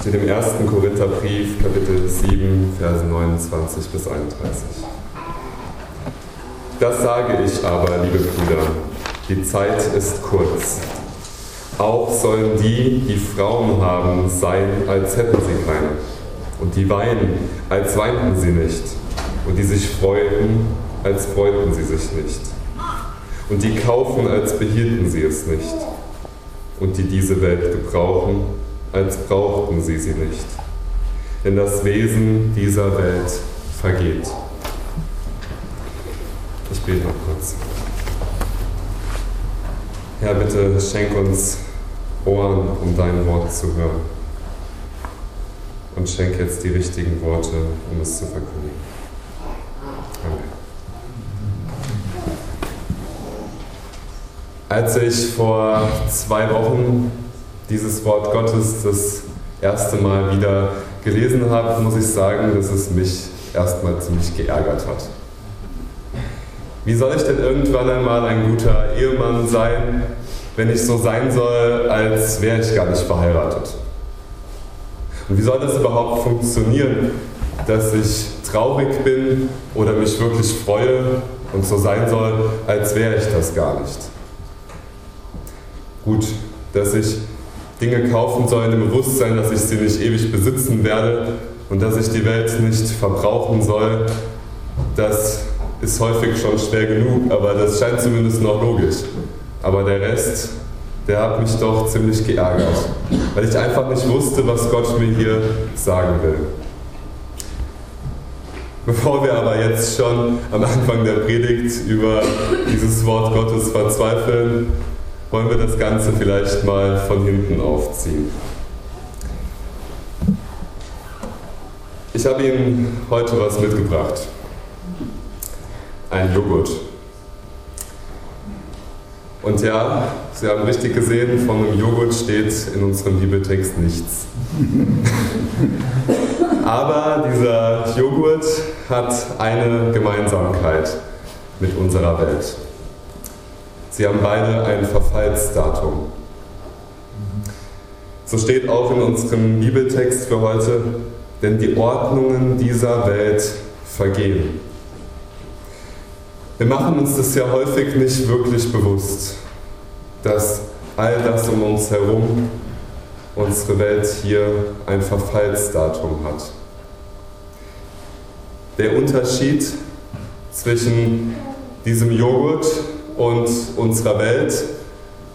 steht im 1. Korintherbrief, Kapitel 7, Verse 29 bis 31. Das sage ich aber, liebe Brüder, die Zeit ist kurz. Auch sollen die, die Frauen haben, sein, als hätten sie keine. Und die weinen, als weinten sie nicht. Und die sich freuten, als freuten sie sich nicht. Und die kaufen, als behielten sie es nicht. Und die diese Welt gebrauchen, als brauchten sie sie nicht. Denn das Wesen dieser Welt vergeht. Ich bete noch kurz. Herr, bitte schenk uns Ohren, um dein Wort zu hören. Und schenk jetzt die richtigen Worte, um es zu verkündigen. Amen. Als ich vor zwei Wochen dieses Wort Gottes das erste Mal wieder gelesen habe, muss ich sagen, dass es mich erstmal ziemlich geärgert hat. Wie soll ich denn irgendwann einmal ein guter Ehemann sein, wenn ich so sein soll, als wäre ich gar nicht verheiratet? Und wie soll das überhaupt funktionieren, dass ich traurig bin oder mich wirklich freue und so sein soll, als wäre ich das gar nicht? Gut, dass ich Dinge kaufen soll in dem Bewusstsein, dass ich sie nicht ewig besitzen werde und dass ich die Welt nicht verbrauchen soll, das ist häufig schon schwer genug, aber das scheint zumindest noch logisch. Aber der Rest, der hat mich doch ziemlich geärgert, weil ich einfach nicht wusste, was Gott mir hier sagen will. Bevor wir aber jetzt schon am Anfang der Predigt über dieses Wort Gottes verzweifeln, wollen wir das Ganze vielleicht mal von hinten aufziehen. Ich habe Ihnen heute was mitgebracht. Ein Joghurt. Und ja, Sie haben richtig gesehen, von einem Joghurt steht in unserem Bibeltext nichts. Aber dieser Joghurt hat eine Gemeinsamkeit mit unserer Welt. Sie haben beide ein Verfallsdatum. So steht auch in unserem Bibeltext für heute, denn die Ordnungen dieser Welt vergehen. Wir machen uns das ja häufig nicht wirklich bewusst, dass all das um uns herum, unsere Welt hier ein Verfallsdatum hat. Der Unterschied zwischen diesem Joghurt und unserer Welt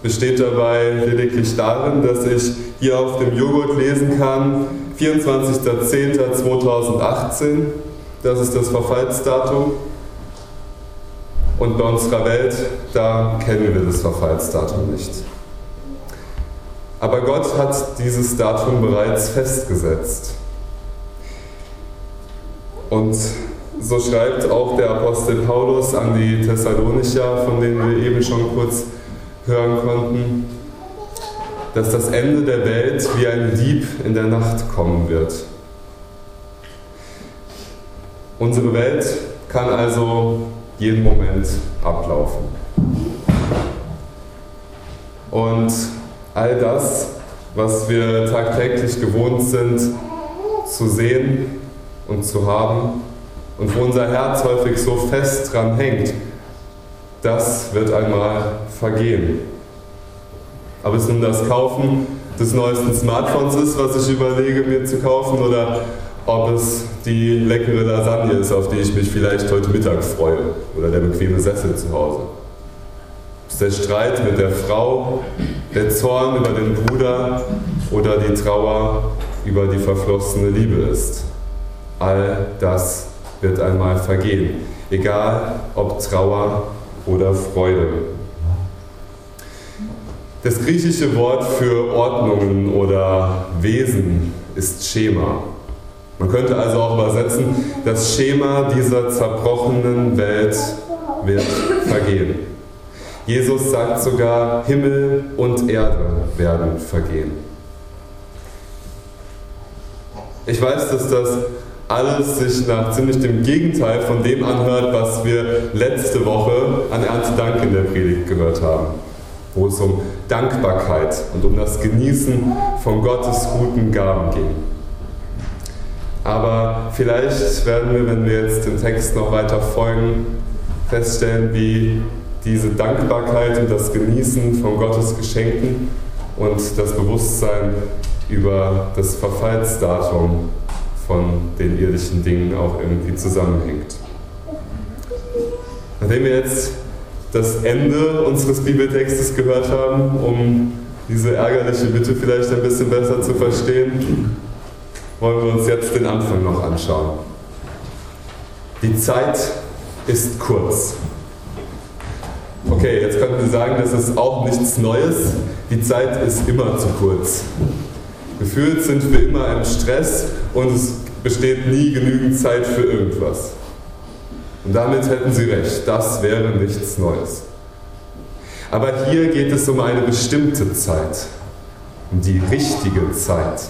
besteht dabei lediglich darin, dass ich hier auf dem Joghurt lesen kann, 24.10.2018, das ist das Verfallsdatum. Und bei unserer Welt, da kennen wir das Verfallsdatum nicht. Aber Gott hat dieses Datum bereits festgesetzt. Und so schreibt auch der Apostel Paulus an die Thessalonicher, von denen wir eben schon kurz hören konnten, dass das Ende der Welt wie ein Dieb in der Nacht kommen wird. Unsere Welt kann also jeden Moment ablaufen. Und all das, was wir tagtäglich gewohnt sind zu sehen und zu haben, und wo unser Herz häufig so fest dran hängt, das wird einmal vergehen. Ob es nun das Kaufen des neuesten Smartphones ist, was ich überlege mir zu kaufen, oder ob es die leckere Lasagne ist, auf die ich mich vielleicht heute Mittag freue, oder der bequeme Sessel zu Hause. Ob es der Streit mit der Frau, der Zorn über den Bruder oder die Trauer über die verflossene Liebe ist. All das wird einmal vergehen, egal ob Trauer oder Freude. Das griechische Wort für Ordnungen oder Wesen ist Schema. Man könnte also auch übersetzen, das Schema dieser zerbrochenen Welt wird vergehen. Jesus sagt sogar, Himmel und Erde werden vergehen. Ich weiß, dass das alles sich nach ziemlich dem Gegenteil von dem anhört, was wir letzte Woche an Erntedank in der Predigt gehört haben, wo es um Dankbarkeit und um das Genießen von Gottes guten Gaben ging. Aber vielleicht werden wir, wenn wir jetzt dem Text noch weiter folgen, feststellen, wie diese Dankbarkeit und das Genießen von Gottes Geschenken und das Bewusstsein über das Verfallsdatum von den irdischen Dingen auch irgendwie zusammenhängt. Nachdem wir jetzt das Ende unseres Bibeltextes gehört haben, um diese ärgerliche Bitte vielleicht ein bisschen besser zu verstehen, wollen wir uns jetzt den Anfang noch anschauen. Die Zeit ist kurz. Okay, jetzt könnten Sie sagen, das ist auch nichts Neues. Die Zeit ist immer zu kurz. Gefühlt sind wir immer im Stress und es besteht nie genügend Zeit für irgendwas. Und damit hätten Sie recht, das wäre nichts Neues. Aber hier geht es um eine bestimmte Zeit, um die richtige Zeit,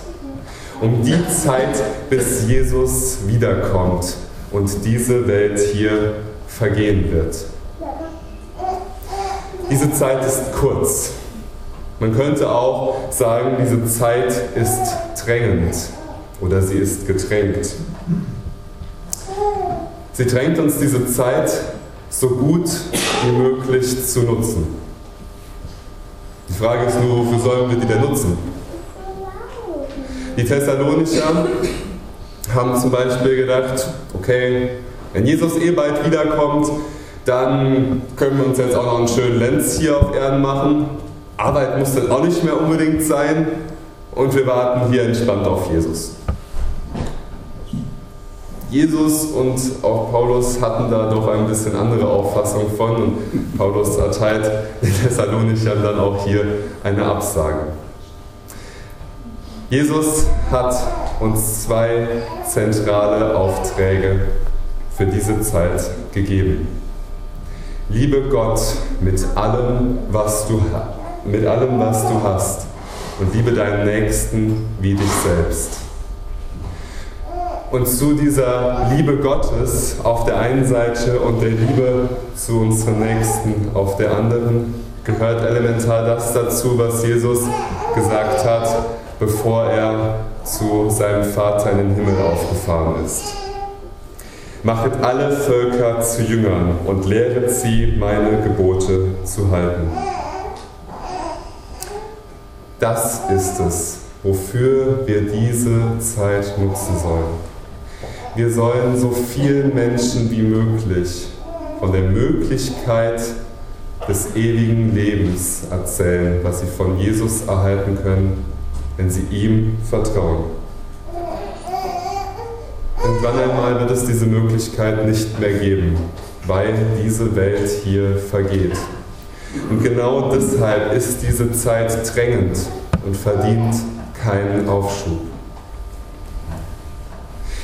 um die Zeit, bis Jesus wiederkommt und diese Welt hier vergehen wird. Diese Zeit ist kurz. Man könnte auch sagen, diese Zeit ist drängend oder sie ist gedrängt. Sie drängt uns diese Zeit so gut wie möglich zu nutzen. Die Frage ist nur, wofür sollen wir die denn nutzen? Die Thessalonicher haben zum Beispiel gedacht, okay, wenn Jesus eh bald wiederkommt, dann können wir uns jetzt auch noch einen schönen Lenz hier auf Erden machen. Arbeit muss dann auch nicht mehr unbedingt sein und wir warten hier entspannt auf Jesus. Jesus und auch Paulus hatten da doch ein bisschen andere Auffassung von und Paulus erteilt den Thessalonichern dann auch hier eine Absage. Jesus hat uns zwei zentrale Aufträge für diese Zeit gegeben. Liebe Gott mit allem, was du, mit allem, was du hast und liebe deinen Nächsten wie dich selbst. Und zu dieser Liebe Gottes auf der einen Seite und der Liebe zu unseren Nächsten auf der anderen gehört elementar das dazu, was Jesus gesagt hat, bevor er zu seinem Vater in den Himmel aufgefahren ist. Machet alle Völker zu Jüngern und lehret sie, meine Gebote zu halten. Das ist es, wofür wir diese Zeit nutzen sollen. Wir sollen so vielen Menschen wie möglich von der Möglichkeit des ewigen Lebens erzählen, was sie von Jesus erhalten können, wenn sie ihm vertrauen. Irgendwann einmal wird es diese Möglichkeit nicht mehr geben, weil diese Welt hier vergeht. Und genau deshalb ist diese Zeit drängend und verdient keinen Aufschub.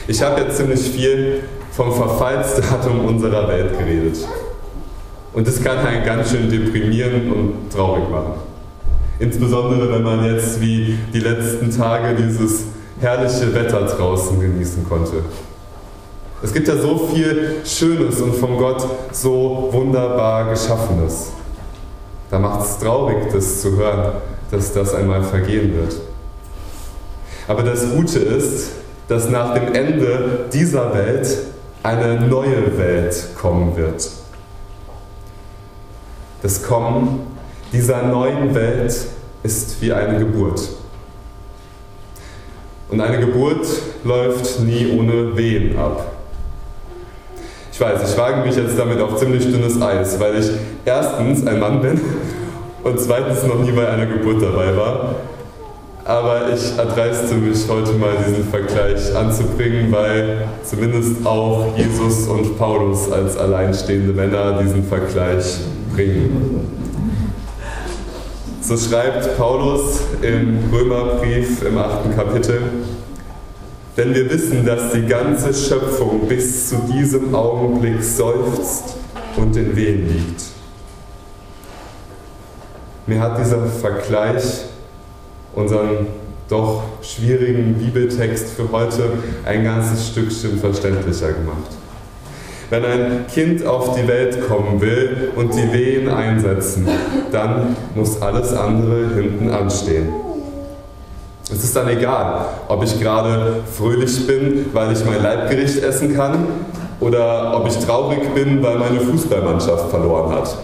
Ich habe jetzt ziemlich viel vom Verfallsdatum unserer Welt geredet. Und das kann einen ganz schön deprimieren und traurig machen. Insbesondere wenn man jetzt wie die letzten Tage dieses herrliche Wetter draußen genießen konnte. Es gibt ja so viel Schönes und von Gott so wunderbar Geschaffenes. Da macht es traurig, das zu hören, dass das einmal vergehen wird. Aber das Gute ist, dass nach dem Ende dieser Welt eine neue Welt kommen wird. Das Kommen dieser neuen Welt ist wie eine Geburt. Und eine Geburt läuft nie ohne Wehen ab. Ich weiß, ich wage mich jetzt damit auf ziemlich dünnes Eis, weil ich erstens ein Mann bin und zweitens noch nie bei einer Geburt dabei war. Aber ich erdreiste mich heute mal diesen Vergleich anzubringen, weil zumindest auch Jesus und Paulus als alleinstehende Männer diesen Vergleich bringen. So schreibt Paulus im Römerbrief im achten Kapitel, denn wir wissen, dass die ganze Schöpfung bis zu diesem Augenblick seufzt und in Wehen liegt. Mir hat dieser Vergleich unseren doch schwierigen Bibeltext für heute ein ganzes Stückchen verständlicher gemacht. Wenn ein Kind auf die Welt kommen will und die Wehen einsetzen, dann muss alles andere hinten anstehen. Es ist dann egal, ob ich gerade fröhlich bin, weil ich mein Leibgericht essen kann, oder ob ich traurig bin, weil meine Fußballmannschaft verloren hat.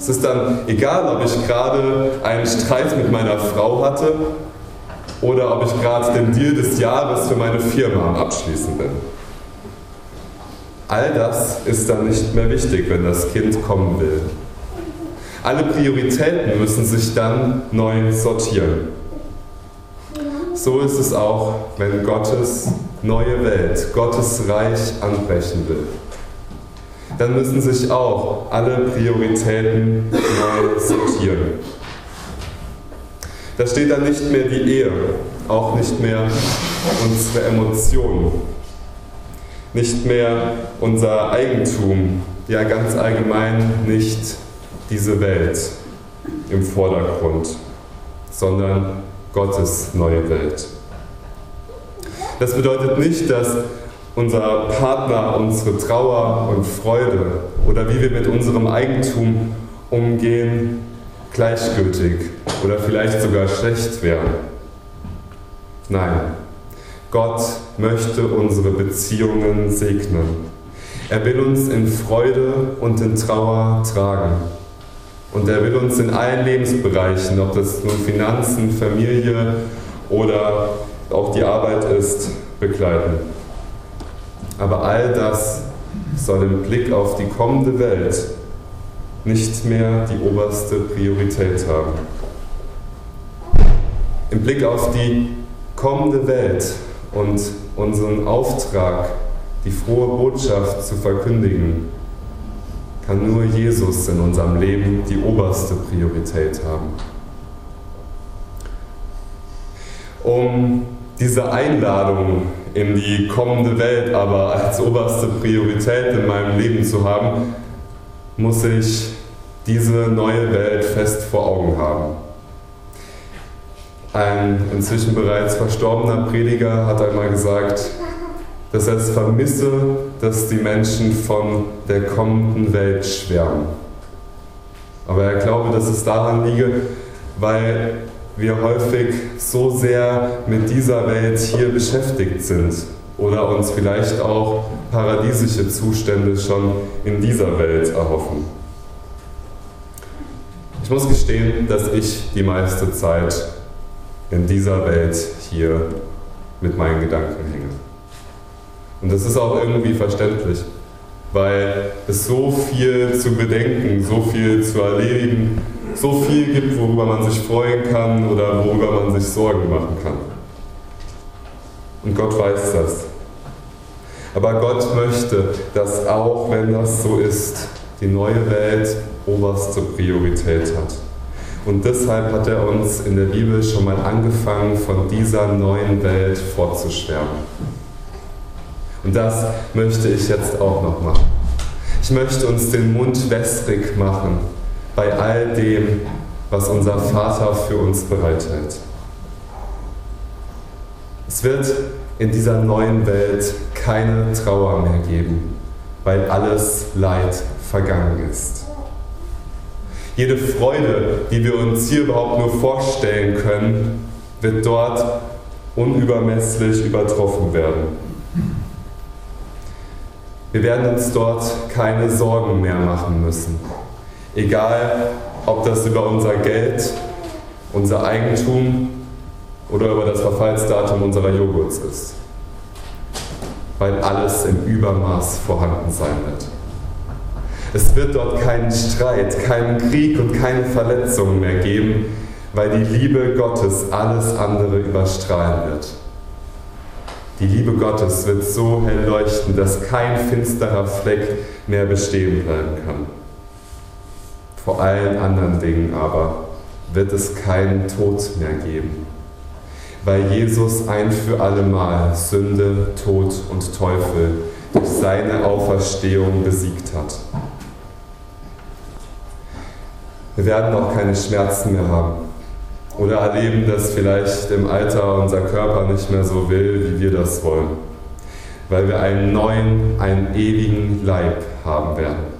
Es ist dann egal, ob ich gerade einen Streit mit meiner Frau hatte oder ob ich gerade den Deal des Jahres für meine Firma am Abschließen bin. All das ist dann nicht mehr wichtig, wenn das Kind kommen will. Alle Prioritäten müssen sich dann neu sortieren. So ist es auch, wenn Gottes neue Welt, Gottes Reich anbrechen will. Dann müssen sich auch alle Prioritäten neu sortieren. Da steht dann nicht mehr die Ehe, auch nicht mehr unsere Emotionen, nicht mehr unser Eigentum, ja ganz allgemein nicht diese Welt im Vordergrund, sondern Gottes neue Welt. Das bedeutet nicht, dass unser Partner unsere Trauer und Freude oder wie wir mit unserem Eigentum umgehen, gleichgültig oder vielleicht sogar schlecht wären. Nein, Gott möchte unsere Beziehungen segnen. Er will uns in Freude und in Trauer tragen. Und er will uns in allen Lebensbereichen, ob das nun Finanzen, Familie oder auch die Arbeit ist, begleiten. Aber all das soll im Blick auf die kommende Welt nicht mehr die oberste Priorität haben. Im Blick auf die kommende Welt und unseren Auftrag, die frohe Botschaft zu verkündigen, kann nur Jesus in unserem Leben die oberste Priorität haben. Um diese Einladung in die kommende Welt aber als oberste Priorität in meinem Leben zu haben, muss ich diese neue Welt fest vor Augen haben. Ein inzwischen bereits verstorbener Prediger hat einmal gesagt, dass er es vermisse, dass die Menschen von der kommenden Welt schwärmen. Aber er glaube, dass es daran liege, weil wir häufig so sehr mit dieser Welt hier beschäftigt sind oder uns vielleicht auch paradiesische Zustände schon in dieser Welt erhoffen. Ich muss gestehen, dass ich die meiste Zeit in dieser Welt hier mit meinen Gedanken hänge. Und das ist auch irgendwie verständlich, weil es so viel zu bedenken, so viel zu erledigen, so viel gibt, worüber man sich freuen kann oder worüber man sich Sorgen machen kann. Und Gott weiß das. Aber Gott möchte, dass auch wenn das so ist, die neue Welt oberste Priorität hat. Und deshalb hat er uns in der Bibel schon mal angefangen, von dieser neuen Welt vorzuschwärmen. Und das möchte ich jetzt auch noch machen. Ich möchte uns den Mund wässrig machen bei all dem, was unser Vater für uns bereithält. Es wird in dieser neuen Welt keine Trauer mehr geben, weil alles Leid vergangen ist. Jede Freude, die wir uns hier überhaupt nur vorstellen können, wird dort unübermesslich übertroffen werden. Wir werden uns dort keine Sorgen mehr machen müssen. Egal, ob das über unser Geld, unser Eigentum oder über das Verfallsdatum unserer Joghurts ist. Weil alles im Übermaß vorhanden sein wird. Es wird dort keinen Streit, keinen Krieg und keine Verletzungen mehr geben, weil die Liebe Gottes alles andere überstrahlen wird. Die Liebe Gottes wird so hell leuchten, dass kein finsterer Fleck mehr bestehen bleiben kann. Vor allen anderen Dingen aber wird es keinen Tod mehr geben, weil Jesus ein für allemal Sünde, Tod und Teufel durch seine Auferstehung besiegt hat. Wir werden auch keine Schmerzen mehr haben oder erleben, dass vielleicht im Alter unser Körper nicht mehr so will, wie wir das wollen. weil wir einen neuen, einen ewigen Leib haben werden.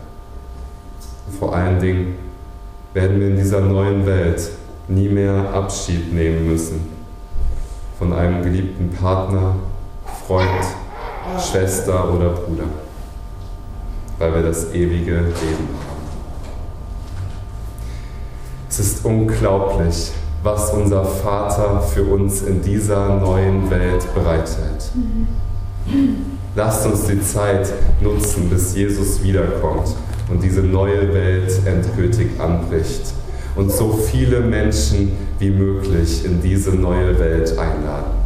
Vor allen Dingen werden wir in dieser neuen Welt nie mehr Abschied nehmen müssen von einem geliebten Partner, Freund, Schwester oder Bruder, weil wir das ewige Leben haben. Es ist unglaublich, was unser Vater für uns in dieser neuen Welt bereithält. Lasst uns die Zeit nutzen, bis Jesus wiederkommt und diese neue Welt endgültig anbricht und so viele Menschen wie möglich in diese neue Welt einladen.